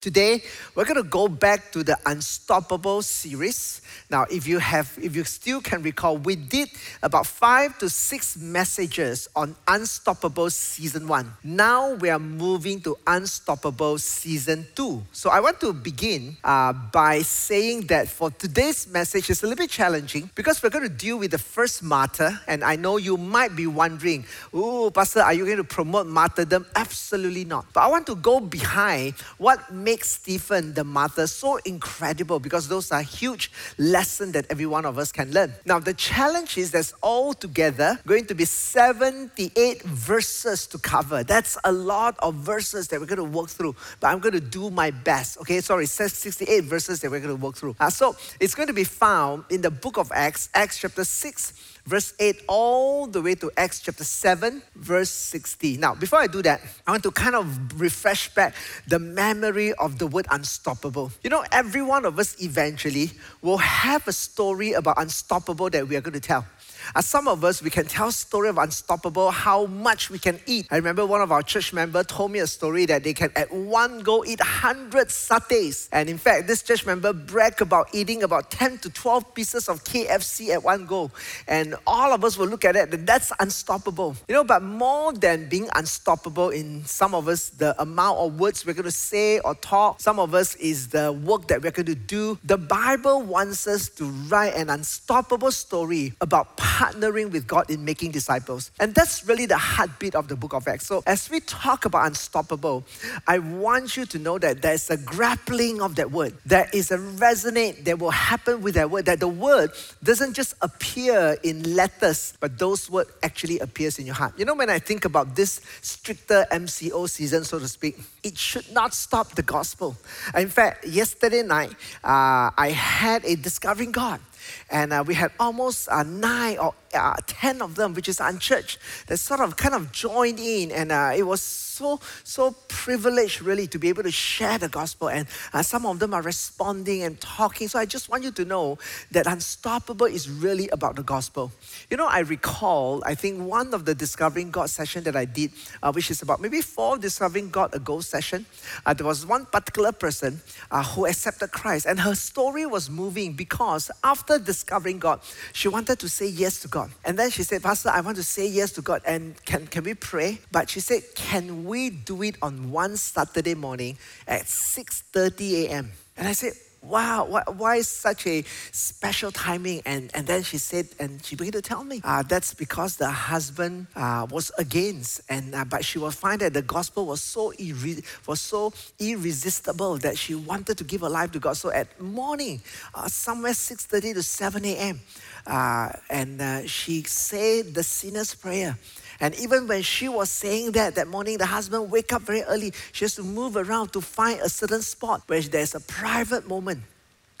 Today, we're going to go back to the Unstoppable series. Now, if you have, if you still can recall, we did about five to six messages on Unstoppable season one. Now we are moving to Unstoppable season two. So I want to begin uh, by saying that for today's message, it's a little bit challenging because we're going to deal with the first martyr. And I know you might be wondering, oh, Pastor, are you going to promote martyrdom? Absolutely not. But I want to go behind what Stephen the martyr so incredible because those are huge lessons that every one of us can learn. Now, the challenge is there's altogether going to be 78 verses to cover. That's a lot of verses that we're going to work through, but I'm going to do my best. Okay, sorry, says 68 verses that we're going to work through. Uh, so it's going to be found in the book of Acts, Acts chapter 6 verse 8 all the way to Acts chapter 7, verse 60. Now, before I do that, I want to kind of refresh back the memory of the word unstoppable. You know, every one of us eventually will have a story about unstoppable that we are going to tell. Uh, some of us, we can tell story of unstoppable, how much we can eat. I remember one of our church member told me a story that they can at one go eat 100 satays. And in fact, this church member bragged about eating about 10 to 12 pieces of KFC at one go. And all of us will look at it, and that's unstoppable. You know, but more than being unstoppable in some of us, the amount of words we're going to say or talk, some of us is the work that we're going to do. The Bible wants us to write an unstoppable story about partnering with God in making disciples. And that's really the heartbeat of the book of Acts. So as we talk about unstoppable, I want you to know that there's a grappling of that word. There is a resonate that will happen with that word, that the word doesn't just appear in letters, but those words actually appears in your heart. You know, when I think about this stricter MCO season, so to speak, it should not stop the gospel. In fact, yesterday night, uh, I had a discovering God. And uh, we had almost uh, nine or uh, 10 of them, which is unchurched, that sort of kind of joined in. And uh, it was so, so privileged, really, to be able to share the gospel. And uh, some of them are responding and talking. So I just want you to know that Unstoppable is really about the gospel. You know, I recall, I think one of the Discovering God session that I did, uh, which is about maybe four Discovering God ago session, uh, there was one particular person uh, who accepted Christ. And her story was moving because after discovering God, she wanted to say yes to God. God. And then she said, Pastor, I want to say yes to God. And can, can we pray? But she said, Can we do it on one Saturday morning at 6:30 a.m.? And I said, wow, why, why such a special timing? And, and then she said, and she began to tell me, uh, that's because the husband uh, was against, and uh, but she will find that the gospel was so irre- was so irresistible that she wanted to give her life to God. So at morning, uh, somewhere 6:30 to 7 a.m., uh, and uh, she said the sinner's prayer. And even when she was saying that that morning, the husband wake up very early. She has to move around to find a certain spot where there's a private moment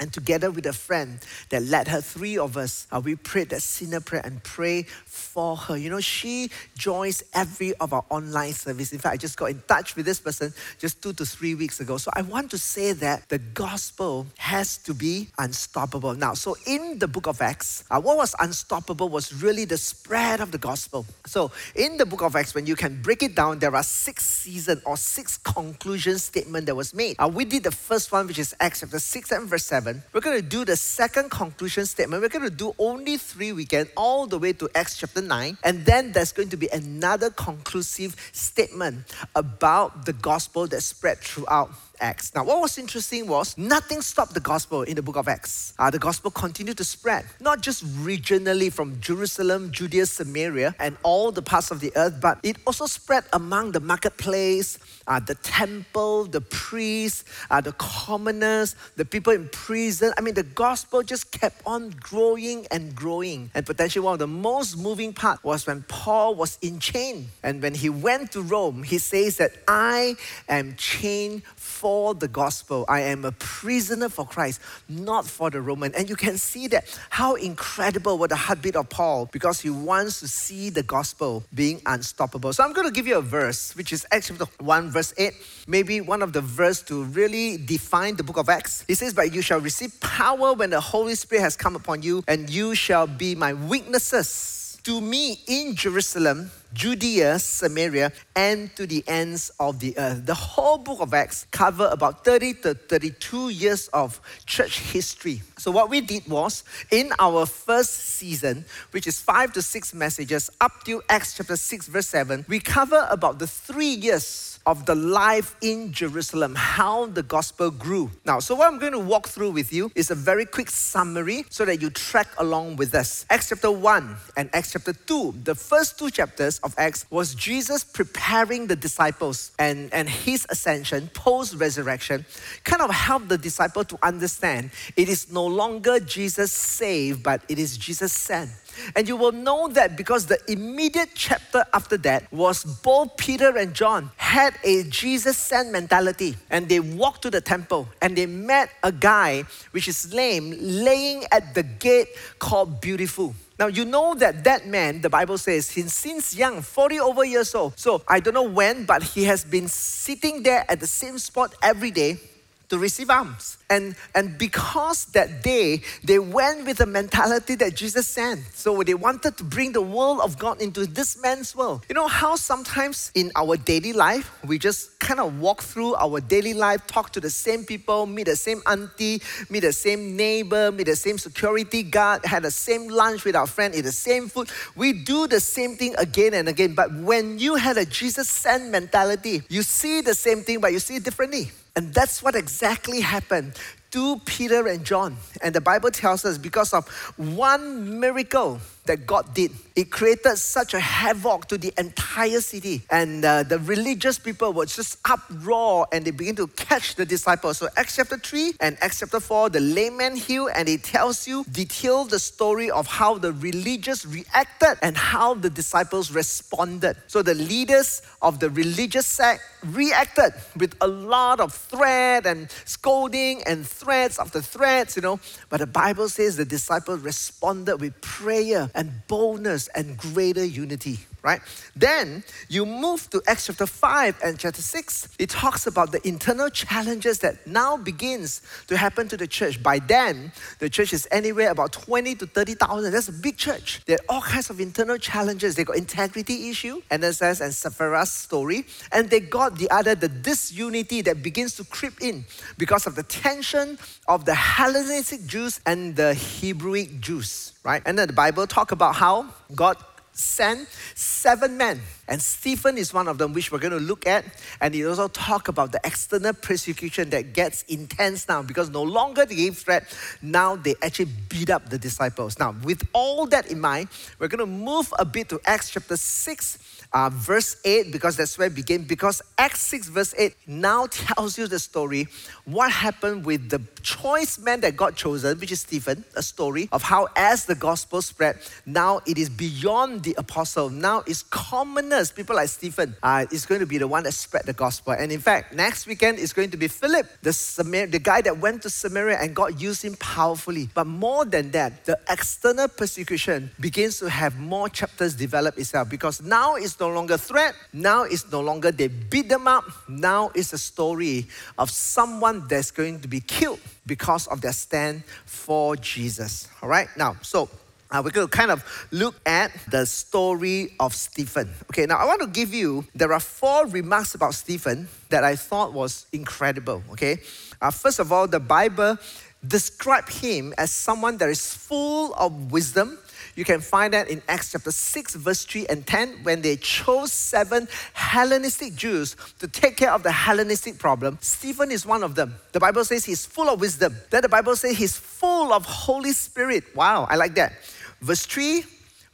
and together with a friend that led her, three of us, uh, we prayed that sinner prayer and pray for her. You know, she joins every of our online service. In fact, I just got in touch with this person just two to three weeks ago. So I want to say that the gospel has to be unstoppable. Now, so in the book of Acts, uh, what was unstoppable was really the spread of the gospel. So in the book of Acts, when you can break it down, there are six season or six conclusion statement that was made. Uh, we did the first one, which is Acts chapter 6 and verse 7 we're going to do the second conclusion statement. We're going to do only three weekends, all the way to Acts chapter 9. And then there's going to be another conclusive statement about the gospel that spread throughout Acts. Now, what was interesting was nothing stopped the gospel in the book of Acts. Uh, the gospel continued to spread, not just regionally from Jerusalem, Judea, Samaria, and all the parts of the earth, but it also spread among the marketplace, uh, the temple, the priests, uh, the commoners, the people in prison. I mean, the gospel just kept on growing and growing. And potentially one of the most moving part was when Paul was in chain. And when he went to Rome, he says that I am chained for the gospel. I am a prisoner for Christ, not for the Roman. And you can see that how incredible was the heartbeat of Paul because he wants to see the gospel being unstoppable. So I'm going to give you a verse, which is actually 1 verse 8, maybe one of the verse to really define the book of Acts. It says, But you shall receive power when the Holy Spirit has come upon you, and you shall be my witnesses to me in Jerusalem Judea, Samaria, and to the ends of the earth. The whole book of Acts cover about 30 to 32 years of church history. So what we did was in our first season, which is five to six messages up to Acts chapter 6, verse 7, we cover about the three years of the life in Jerusalem, how the gospel grew. Now, so what I'm going to walk through with you is a very quick summary so that you track along with us. Acts chapter 1 and Acts chapter 2, the first two chapters of Acts was Jesus preparing the disciples and, and his ascension, post resurrection, kind of helped the disciple to understand it is no longer Jesus saved, but it is Jesus sent. And you will know that because the immediate chapter after that was both Peter and John had a Jesus sent mentality. And they walked to the temple and they met a guy, which is lame, laying at the gate called Beautiful. Now, you know that that man, the Bible says, since since young, 40 over years old. So I don't know when, but he has been sitting there at the same spot every day to receive alms. And, and because that day, they went with the mentality that Jesus sent. So they wanted to bring the world of God into this man's world. You know how sometimes in our daily life, we just kind of walk through our daily life, talk to the same people, meet the same auntie, meet the same neighbor, meet the same security guard, had the same lunch with our friend, eat the same food. We do the same thing again and again. But when you had a Jesus sent mentality, you see the same thing, but you see it differently. And that's what exactly happened to Peter and John. And the Bible tells us because of one miracle that God did, it created such a havoc to the entire city. And uh, the religious people were just uproar and they begin to catch the disciples. So, Acts chapter 3 and Acts chapter 4, the layman healed, and it tells you, detail the story of how the religious reacted and how the disciples responded. So, the leaders of the religious sect reacted with a lot of threat and scolding and threats after threats, you know. But the Bible says the disciples responded with prayer and boldness and greater unity right? Then you move to Acts chapter 5 and chapter 6. It talks about the internal challenges that now begins to happen to the church. By then, the church is anywhere about 20 to 30,000. That's a big church. There are all kinds of internal challenges. They got integrity issue, Ananias and Sapphira's story, and they got the other, the disunity that begins to creep in because of the tension of the Hellenistic Jews and the Hebrewic Jews, right? And then the Bible talk about how God sent seven men. And Stephen is one of them, which we're going to look at. And he also talk about the external persecution that gets intense now because no longer they gave threat, now they actually beat up the disciples. Now, with all that in mind, we're going to move a bit to Acts chapter 6 uh, verse 8, because that's where it began. Because Acts 6, verse 8 now tells you the story what happened with the choice man that got chosen, which is Stephen, a story of how, as the gospel spread, now it is beyond the apostle. Now it's commoners, people like Stephen, uh, is going to be the one that spread the gospel. And in fact, next weekend is going to be Philip, the, Samar- the guy that went to Samaria and God used him powerfully. But more than that, the external persecution begins to have more chapters develop itself because now it's no longer threat. Now it's no longer they beat them up. Now it's a story of someone that's going to be killed because of their stand for Jesus. All right, now, so uh, we're going to kind of look at the story of Stephen. Okay, now I want to give you, there are four remarks about Stephen that I thought was incredible. Okay, uh, first of all, the Bible described him as someone that is full of wisdom you can find that in Acts chapter 6, verse 3 and 10, when they chose seven Hellenistic Jews to take care of the Hellenistic problem. Stephen is one of them. The Bible says he's full of wisdom. Then the Bible says he's full of Holy Spirit. Wow, I like that. Verse 3,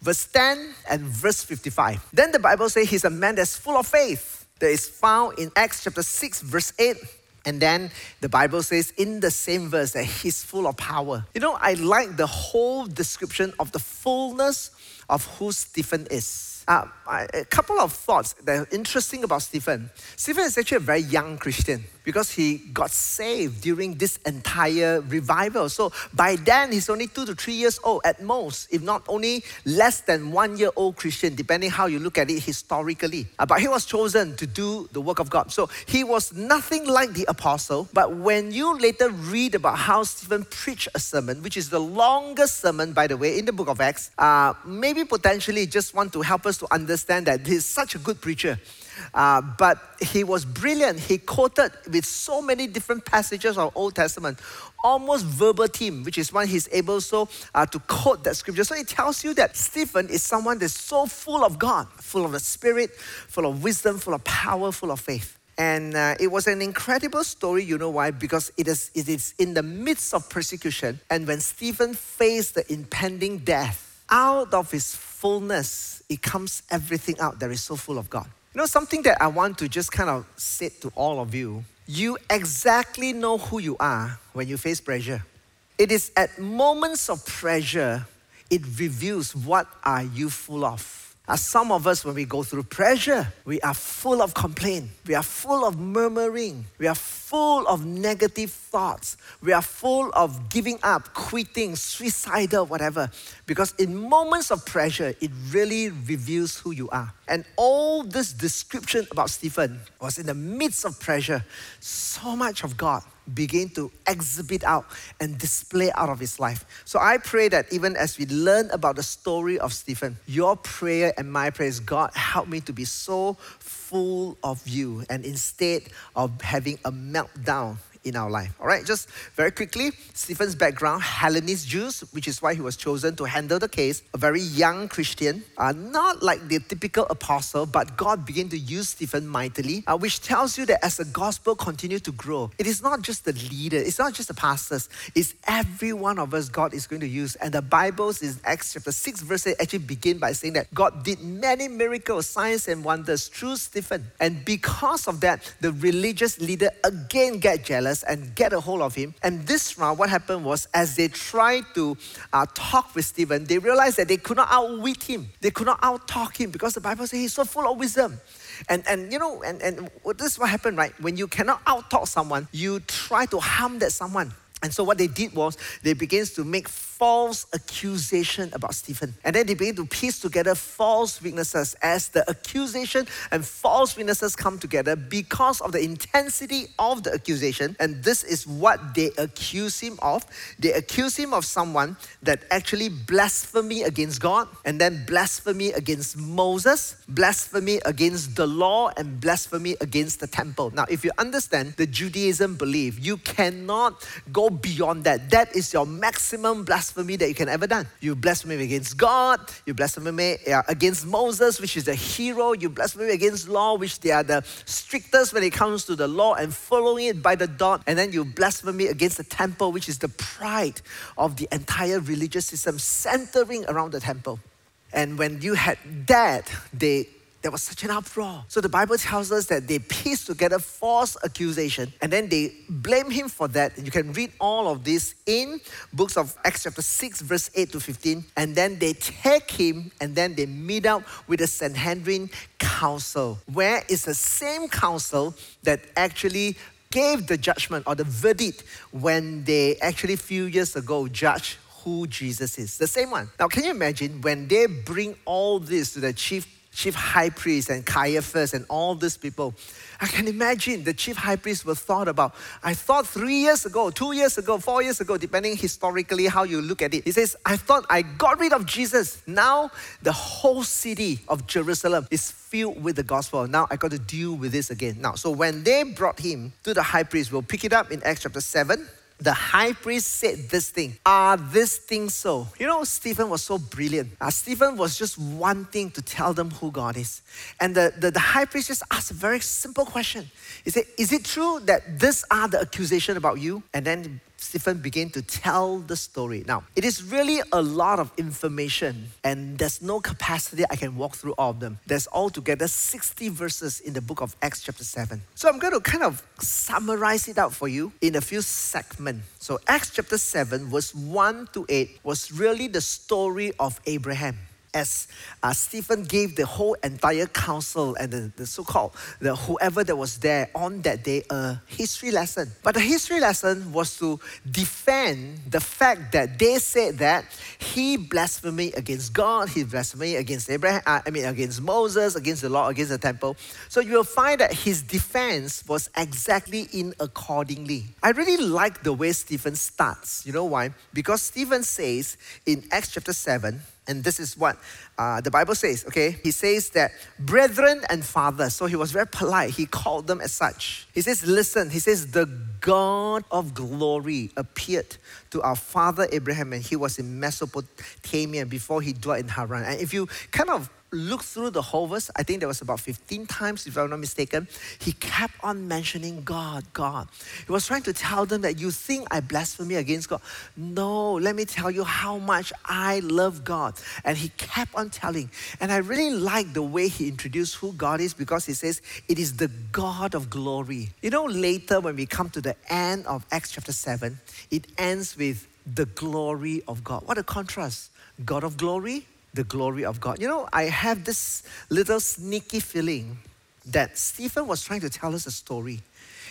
verse 10, and verse 55. Then the Bible says he's a man that's full of faith. That is found in Acts chapter 6, verse 8 and then the Bible says in the same verse that he's full of power. You know, I like the whole description of the fullness of who Stephen is. Uh, a couple of thoughts that are interesting about Stephen. Stephen is actually a very young Christian because he got saved during this entire revival. So by then, he's only two to three years old at most, if not only less than one year old Christian, depending how you look at it historically. Uh, but he was chosen to do the work of God. So he was nothing like the apostle. But when you later read about how Stephen preached a sermon, which is the longest sermon, by the way, in the book of Acts, uh, maybe potentially just want to help us us to understand that he's such a good preacher. Uh, but he was brilliant. He quoted with so many different passages of Old Testament, almost verbatim, which is why he's able so uh, to quote that scripture. So it tells you that Stephen is someone that's so full of God, full of the Spirit, full of wisdom, full of power, full of faith. And uh, it was an incredible story, you know why? Because it is, it is in the midst of persecution. And when Stephen faced the impending death, out of his fullness, it comes everything out that is so full of God. You know, something that I want to just kind of say to all of you you exactly know who you are when you face pressure. It is at moments of pressure, it reveals what are you full of. As some of us, when we go through pressure, we are full of complaint, we are full of murmuring, we are full of negative thoughts, we are full of giving up, quitting, suicidal, whatever. Because in moments of pressure, it really reveals who you are. And all this description about Stephen was in the midst of pressure, so much of God begin to exhibit out and display out of his life. So I pray that even as we learn about the story of Stephen, your prayer and my prayer is God, help me to be so full of you and instead of having a meltdown in our life. All right, just very quickly Stephen's background Hellenist Jews, which is why he was chosen to handle the case. A very young Christian, uh, not like the typical apostle, but God began to use Stephen mightily, uh, which tells you that as the gospel continued to grow, it is not just the leader, it's not just the pastors, it's every one of us God is going to use. And the Bible's in Acts chapter 6, verse 8 actually begin by saying that God did many miracles, signs, and wonders through Stephen. And because of that, the religious leader again get jealous and get a hold of him. And this round, what happened was as they tried to uh, talk with Stephen, they realized that they could not outwit him. They could not outtalk him because the Bible says he's so full of wisdom. And, and you know, and, and this is what happened, right? When you cannot outtalk someone, you try to harm that someone. And so what they did was they began to make false accusation about Stephen. And then they begin to piece together false witnesses as the accusation and false witnesses come together because of the intensity of the accusation. And this is what they accuse him of. They accuse him of someone that actually blasphemy against God and then blasphemy against Moses, blasphemy against the law, and blasphemy against the temple. Now, if you understand the Judaism belief, you cannot go beyond that. That is your maximum blasphemy blasphemy that you can ever done. You blaspheme against God, you blaspheme against Moses, which is the hero, you blaspheme against law, which they are the strictest when it comes to the law and following it by the dot, and then you blaspheme against the temple, which is the pride of the entire religious system centering around the temple. And when you had that, they there was such an uproar. So the Bible tells us that they pieced together false accusation and then they blame him for that. You can read all of this in books of Acts chapter 6, verse 8 to 15. And then they take him and then they meet up with the Sanhedrin council, where it's the same council that actually gave the judgment or the verdict when they actually a few years ago judged who Jesus is. The same one. Now, can you imagine when they bring all this to the chief chief high priest and Caiaphas and all these people. I can imagine the chief high priest was thought about. I thought three years ago, two years ago, four years ago, depending historically how you look at it. He says, I thought I got rid of Jesus. Now the whole city of Jerusalem is filled with the gospel. Now I got to deal with this again. Now, so when they brought him to the high priest, we'll pick it up in Acts chapter 7 the high priest said this thing. Are this thing so? You know, Stephen was so brilliant. Uh, Stephen was just wanting to tell them who God is. And the, the, the high priest just asked a very simple question. He said, Is it true that these are the accusation about you? And then Stephen began to tell the story. Now, it is really a lot of information, and there's no capacity I can walk through all of them. There's altogether 60 verses in the book of Acts, chapter 7. So I'm going to kind of summarize it out for you in a few segments. So, Acts chapter 7, verse 1 to 8, was really the story of Abraham as uh, Stephen gave the whole entire council and the, the so-called the whoever that was there on that day a history lesson. But the history lesson was to defend the fact that they said that he blasphemed against God, he blasphemed against Abraham, uh, I mean against Moses, against the law, against the temple. So you will find that his defense was exactly in accordingly. I really like the way Stephen starts. You know why? Because Stephen says in Acts chapter 7, And this is what uh, the Bible says, okay? He says that brethren and fathers. So he was very polite. He called them as such. He says, listen, he says, the God of glory appeared to our father Abraham and he was in Mesopotamia before he dwelt in Haran. And if you kind of look through the whole verse, I think there was about 15 times, if I'm not mistaken, he kept on mentioning God, God. He was trying to tell them that you think I blaspheme against God. No, let me tell you how much I love God. And he kept on telling. And I really like the way he introduced who God is because he says it is the God of glory. You know, later when we come to the end of Acts chapter 7, it ends with the glory of God. What a contrast. God of glory, the glory of God. You know, I have this little sneaky feeling that Stephen was trying to tell us a story.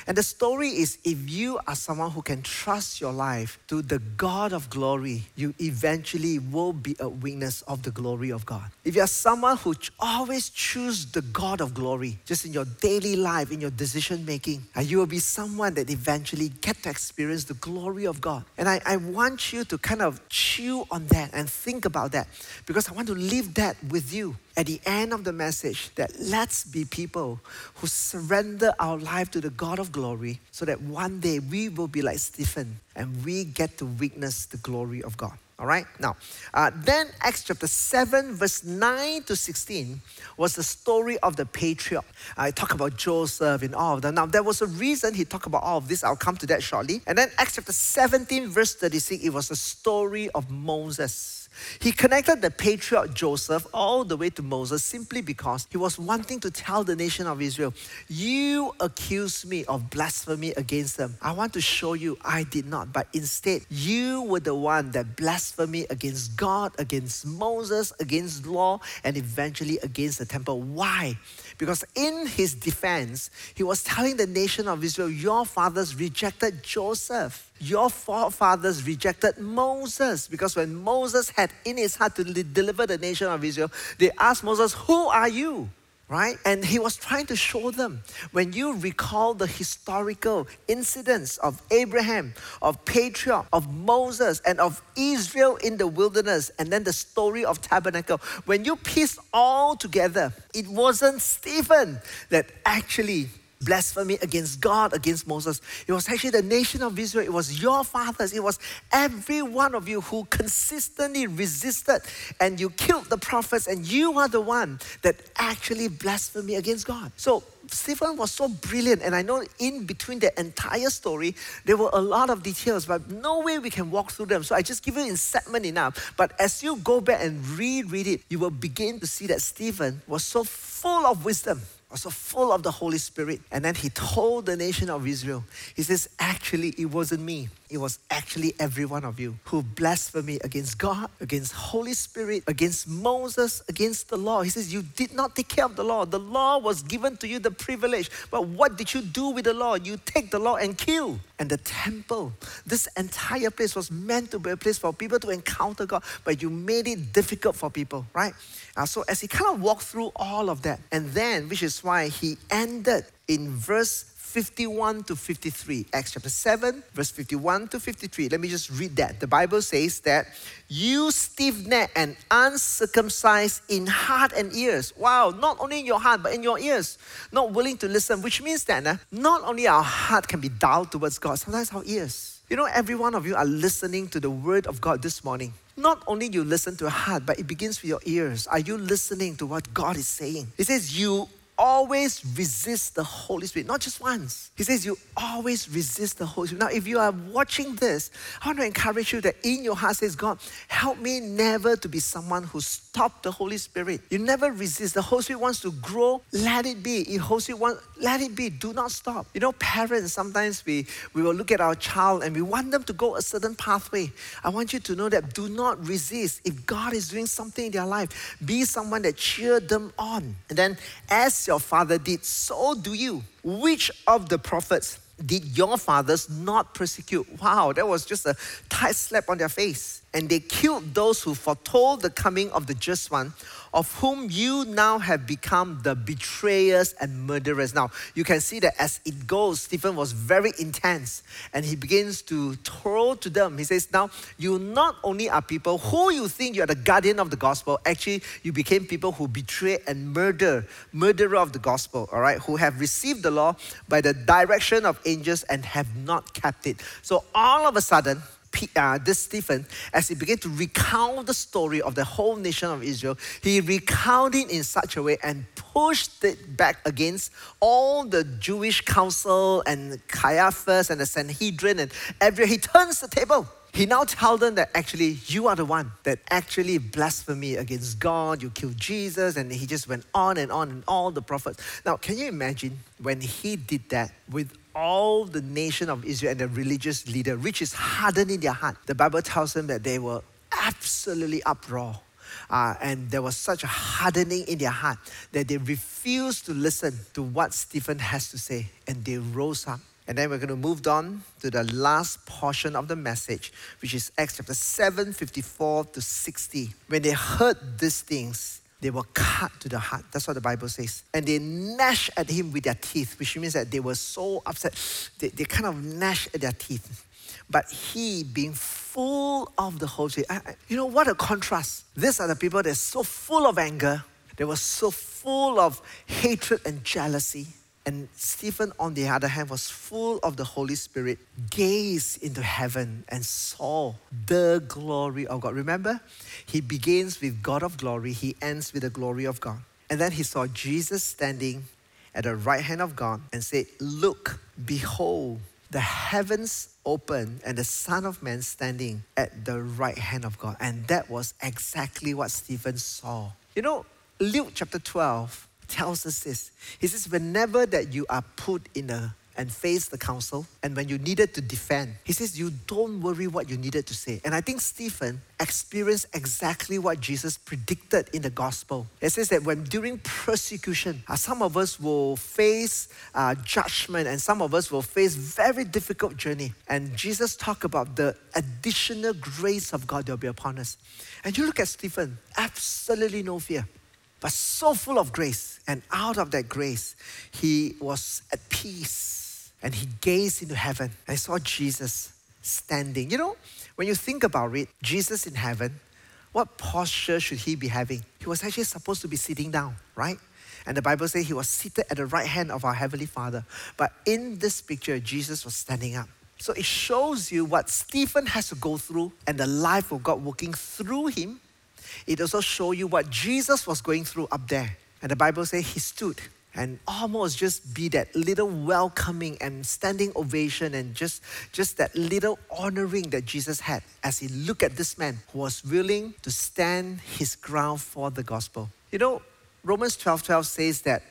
And the story is if you are someone who can trust your life to the God of glory, you eventually will be a witness of the glory of God. If you're someone who always choose the God of glory, just in your daily life, in your decision making, uh, you will be someone that eventually get to experience the glory of God. And I, I want you to kind of chew on that and think about that because I want to leave that with you at the end of the message that let's be people who surrender our life to the God of glory so that one day we will be like Stephen and we get to witness the glory of God. All right, now, uh, then Acts chapter 7, verse 9 to 16 was the story of the patriarch. I talk about Joseph and all of that. Now, there was a reason he talked about all of this. I'll come to that shortly. And then Acts chapter 17, verse 36, it was the story of Moses. He connected the patriarch Joseph all the way to Moses simply because he was wanting to tell the nation of Israel, You accuse me of blasphemy against them. I want to show you I did not, but instead, you were the one that blasphemed against God, against Moses, against law, and eventually against the temple. Why? Because in his defense, he was telling the nation of Israel, Your fathers rejected Joseph. Your forefathers rejected Moses. Because when Moses had in his heart to deliver the nation of Israel, they asked Moses, Who are you? Right? And he was trying to show them when you recall the historical incidents of Abraham, of patriarch, of Moses, and of Israel in the wilderness, and then the story of tabernacle, when you piece all together, it wasn't Stephen that actually blasphemy against God, against Moses. It was actually the nation of Israel. It was your fathers. It was every one of you who consistently resisted and you killed the prophets, and you are the one that actually blasphemed against God. So Stephen was so brilliant, and I know in between the entire story, there were a lot of details, but no way we can walk through them. So I just give you in segment enough. But as you go back and reread it, you will begin to see that Stephen was so full of wisdom so full of the Holy Spirit. And then he told the nation of Israel, he says, actually, it wasn't me. It was actually every one of you who blasphemed against God, against Holy Spirit, against Moses, against the law. He says, you did not take care of the law. The law was given to you the privilege. But what did you do with the law? You take the law and kill. And the temple, this entire place was meant to be a place for people to encounter God, but you made it difficult for people, right? Uh, so as he kind of walked through all of that, and then, which is why he ended in verse 51 to 53. Acts chapter 7, verse 51 to 53. Let me just read that. The Bible says that you stiff necked and uncircumcised in heart and ears. Wow, not only in your heart, but in your ears. Not willing to listen, which means that uh, not only our heart can be dull towards God, sometimes our ears. You know, every one of you are listening to the word of God this morning not only you listen to your heart, but it begins with your ears. Are you listening to what God is saying? He says, You always resist the Holy Spirit, not just once. He says you always resist the Holy Spirit. Now, if you are watching this, I want to encourage you that in your heart says, God, help me never to be someone who stops the Holy Spirit. You never resist. The Holy Spirit wants to grow, let it be. If Holy Spirit wants, let it be. Do not stop. You know, parents, sometimes we, we will look at our child and we want them to go a certain pathway. I want you to know that do not resist. If God is doing something in their life, be someone that cheer them on. And then as your father did, so do you. Which of the prophets did your fathers not persecute? Wow, that was just a tight slap on their face. And they killed those who foretold the coming of the just one of whom you now have become the betrayers and murderers. Now, you can see that as it goes, Stephen was very intense and he begins to throw to them. He says, Now, you not only are people who you think you are the guardian of the gospel, actually, you became people who betray and murder, murderer of the gospel, all right, who have received the law by the direction of angels and have not kept it. So, all of a sudden, uh, this Stephen, as he began to recount the story of the whole nation of Israel, he recounted it in such a way and pushed it back against all the Jewish council and Caiaphas and the Sanhedrin and every. He turns the table. He now tells them that actually you are the one that actually blasphemy against God. You killed Jesus, and he just went on and on and all the prophets. Now, can you imagine when he did that with all the nation of Israel and the religious leader, which is hardened in their heart? The Bible tells them that they were absolutely uproar. Uh, and there was such a hardening in their heart that they refused to listen to what Stephen has to say, and they rose up and then we're going to move on to the last portion of the message, which is Acts chapter 7, 54 to 60. When they heard these things, they were cut to the heart. That's what the Bible says. And they gnashed at him with their teeth, which means that they were so upset. They, they kind of gnashed at their teeth. But he, being full of the Holy Spirit, you know what a contrast. These are the people that are so full of anger, they were so full of hatred and jealousy and Stephen, on the other hand, was full of the Holy Spirit, gazed into heaven and saw the glory of God. Remember, he begins with God of glory, he ends with the glory of God. And then he saw Jesus standing at the right hand of God and said, Look, behold, the heavens open and the Son of Man standing at the right hand of God. And that was exactly what Stephen saw. You know, Luke chapter 12 tells us this. He says, whenever that you are put in a and face the council, and when you needed to defend, he says, You don't worry what you needed to say. And I think Stephen experienced exactly what Jesus predicted in the gospel. It says that when during persecution, uh, some of us will face uh, judgment, and some of us will face very difficult journey. And Jesus talked about the additional grace of God that will be upon us. And you look at Stephen, absolutely no fear but so full of grace. And out of that grace, he was at peace and he gazed into heaven. I saw Jesus standing. You know, when you think about it, Jesus in heaven, what posture should he be having? He was actually supposed to be sitting down, right? And the Bible says he was seated at the right hand of our Heavenly Father. But in this picture, Jesus was standing up. So it shows you what Stephen has to go through and the life of God working through him it also shows you what Jesus was going through up there. And the Bible says he stood and almost just be that little welcoming and standing ovation and just, just that little honoring that Jesus had as he looked at this man who was willing to stand his ground for the gospel. You know, Romans 12 12 says that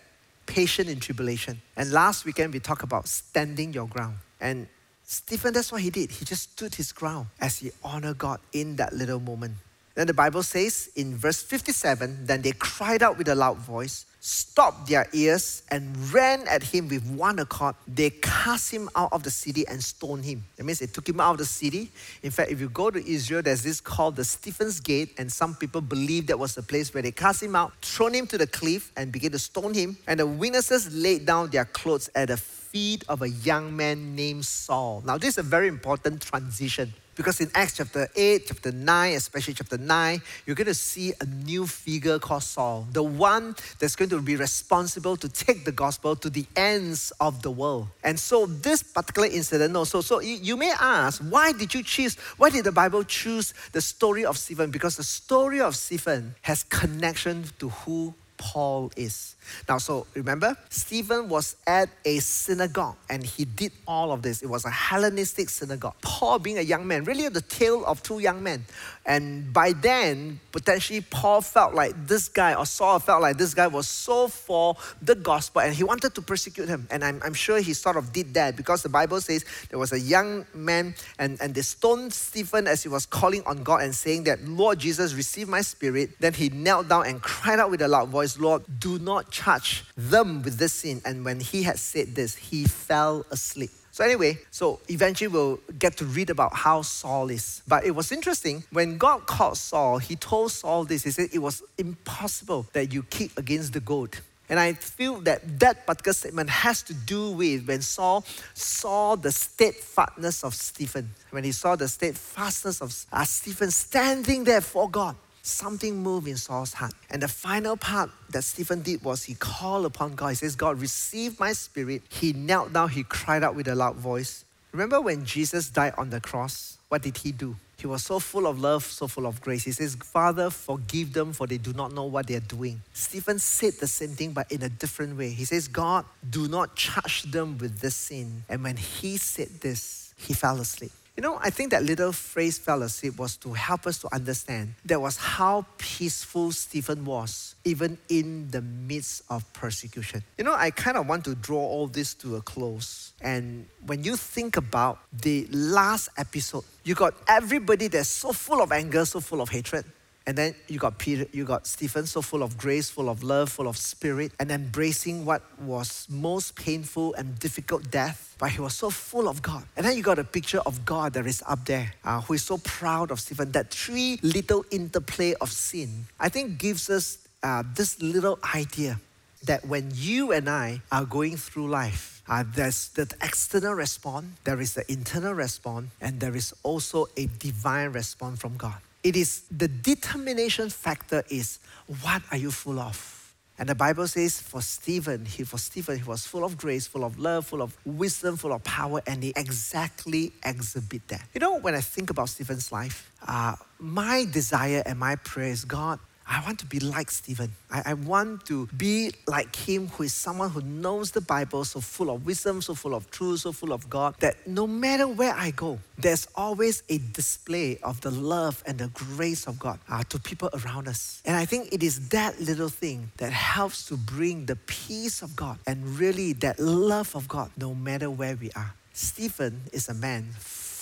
patient in tribulation. And last weekend we talked about standing your ground. And Stephen, that's what he did. He just stood his ground as he honored God in that little moment. Then the Bible says in verse 57 Then they cried out with a loud voice, stopped their ears, and ran at him with one accord. They cast him out of the city and stoned him. That means they took him out of the city. In fact, if you go to Israel, there's this called the Stephen's Gate, and some people believe that was the place where they cast him out, thrown him to the cliff, and began to stone him. And the witnesses laid down their clothes at the feet of a young man named Saul. Now, this is a very important transition because in Acts chapter 8, chapter 9, especially chapter 9, you're going to see a new figure called Saul, the one that's going to be responsible to take the gospel to the ends of the world. And so, this particular incident also, so you, you may ask, why did you choose, why did the Bible choose the story of Stephen? Because the story of Stephen has connection to who Paul is. Now, so remember, Stephen was at a synagogue and he did all of this. It was a Hellenistic synagogue. Paul, being a young man, really the tale of two young men. And by then, potentially, Paul felt like this guy, or Saul felt like this guy was so for the gospel and he wanted to persecute him. And I'm, I'm sure he sort of did that because the Bible says there was a young man and, and they stoned Stephen as he was calling on God and saying that, Lord Jesus, receive my spirit. Then he knelt down and cried out with a loud voice, Lord, do not charge them with this sin. And when he had said this, he fell asleep. So, anyway, so eventually we'll get to read about how Saul is. But it was interesting when God called Saul, he told Saul this. He said, It was impossible that you kick against the goat. And I feel that that particular statement has to do with when Saul saw the steadfastness of Stephen. When he saw the steadfastness of uh, Stephen standing there for God, something moved in Saul's heart. And the final part that Stephen did was he called upon God. He says, God, receive my spirit. He knelt down, he cried out with a loud voice. Remember when Jesus died on the cross? What did he do? He was so full of love, so full of grace. He says, Father, forgive them for they do not know what they are doing. Stephen said the same thing, but in a different way. He says, God, do not charge them with this sin. And when he said this, he fell asleep. You know, I think that little phrase fell asleep was to help us to understand that was how peaceful Stephen was, even in the midst of persecution. You know, I kind of want to draw all this to a close. And when you think about the last episode, you got everybody that's so full of anger, so full of hatred. And then you got Peter, you got Stephen, so full of grace, full of love, full of spirit, and embracing what was most painful and difficult death. But he was so full of God. And then you got a picture of God that is up there, uh, who is so proud of Stephen. That three little interplay of sin, I think, gives us uh, this little idea that when you and I are going through life, uh, there's the external response, there is the internal response, and there is also a divine response from God. It is the determination factor is what are you full of? And the Bible says for Stephen, he for Stephen, he was full of grace, full of love, full of wisdom, full of power, and he exactly exhibit that. You know, when I think about Stephen's life, uh, my desire and my prayer is God, I want to be like Stephen. I, I, want to be like him, who is someone who knows the Bible, so full of wisdom, so full of truth, so full of God, that no matter where I go, there's always a display of the love and the grace of God uh, to people around us. And I think it is that little thing that helps to bring the peace of God and really that love of God no matter where we are. Stephen is a man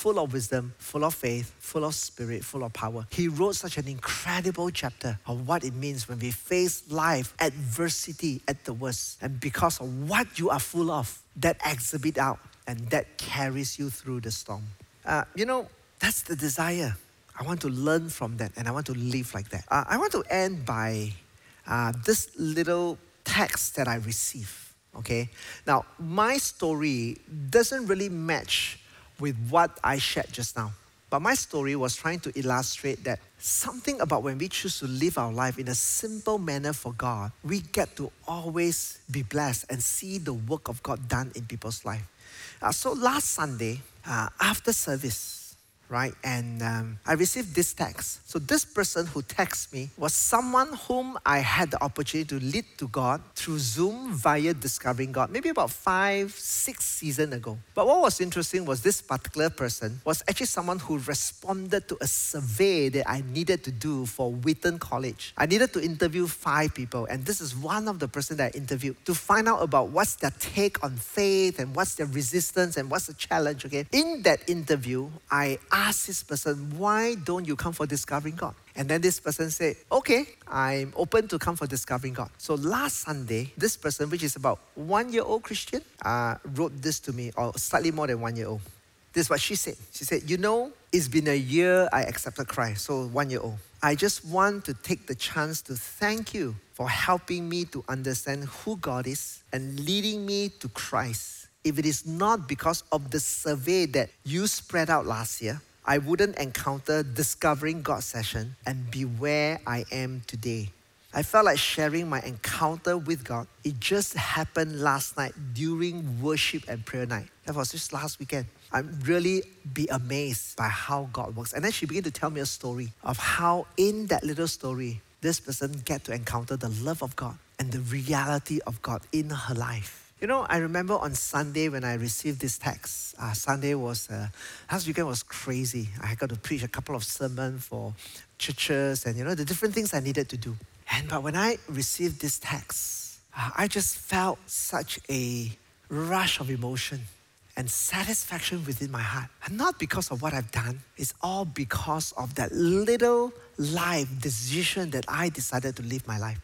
full of wisdom, full of faith, full of spirit, full of power. He wrote such an incredible chapter of what it means when we face life, adversity at the worst. And because of what you are full of, that exhibit out and that carries you through the storm. Uh, you know, that's the desire. I want to learn from that and I want to live like that. Uh, I want to end by uh, this little text that I received. Okay, now my story doesn't really match with what I shared just now. But my story was trying to illustrate that something about when we choose to live our life in a simple manner for God, we get to always be blessed and see the work of God done in people's life. Uh, so last Sunday, uh, after service, right? And um, I received this text. So this person who texted me was someone whom I had the opportunity to lead to God through Zoom via Discovering God, maybe about five, six seasons ago. But what was interesting was this particular person was actually someone who responded to a survey that I needed to do for Wheaton College. I needed to interview five people, and this is one of the person that I interviewed to find out about what's their take on faith and what's their resistance and what's the challenge. Okay, in that interview, I ask this person, why don't you come for discovering God? And then this person said, okay, I'm open to come for discovering God. So last Sunday, this person, which is about one year old Christian, uh, wrote this to me, or slightly more than one year old. This is what she said. She said, You know, it's been a year I accepted Christ, so one year old. I just want to take the chance to thank you for helping me to understand who God is and leading me to Christ. If it is not because of the survey that you spread out last year, I wouldn't encounter discovering God session and be where I am today. I felt like sharing my encounter with God. It just happened last night during worship and prayer night. That was just last weekend. I'm really be amazed by how God works. And then she began to tell me a story of how in that little story, this person get to encounter the love of God and the reality of God in her life. You know, I remember on Sunday when I received this text. Uh, Sunday was, uh, last weekend was crazy. I got to preach a couple of sermons for churches and, you know, the different things I needed to do. And but when I received this text, uh, I just felt such a rush of emotion and satisfaction within my heart. And not because of what I've done, it's all because of that little life decision that I decided to live my life.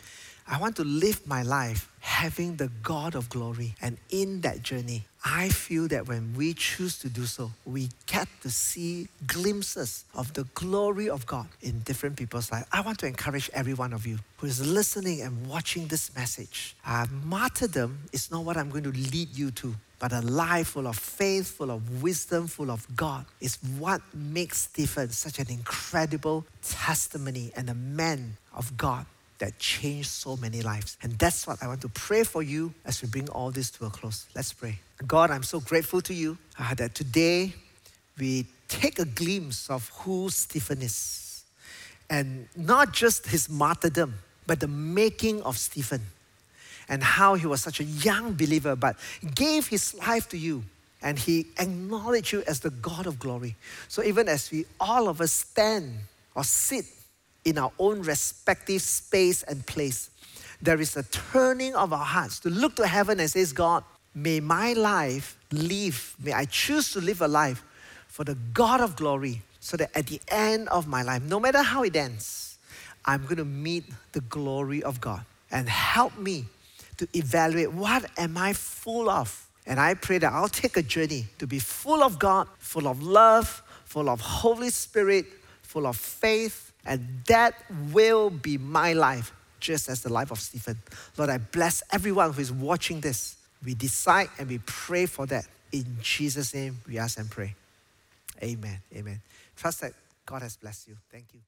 I want to live my life having the God of glory. And in that journey, I feel that when we choose to do so, we get to see glimpses of the glory of God in different people's lives. I want to encourage every one of you who is listening and watching this message. Uh, martyrdom is not what I'm going to lead you to. But a life full of faith, full of wisdom, full of God is what makes Stephen such an incredible testimony and a man of God that changed so many lives. And that's what I want to pray for you as we bring all this to a close. Let's pray. God, I'm so grateful to you uh, that today we take a glimpse of who Stephen is. And not just his martyrdom, but the making of Stephen and how he was such a young believer, but gave his life to you. And he acknowledged you as the God of glory. So even as we all of us stand or sit in our own respective space and place, there is a turning of our hearts to look to heaven and says, God, may my life live, may I choose to live a life for the God of glory, so that at the end of my life, no matter how it ends, I'm going to meet the glory of God. And help me to evaluate what am I full of? And I pray that I'll take a journey to be full of God, full of love, full of Holy Spirit, full of faith, and that will be my life, just as the life of Stephen. Lord, I bless everyone who is watching this. We decide and we pray for that. In Jesus' name, we ask and pray. Amen. Amen. Trust that God has blessed you. Thank you.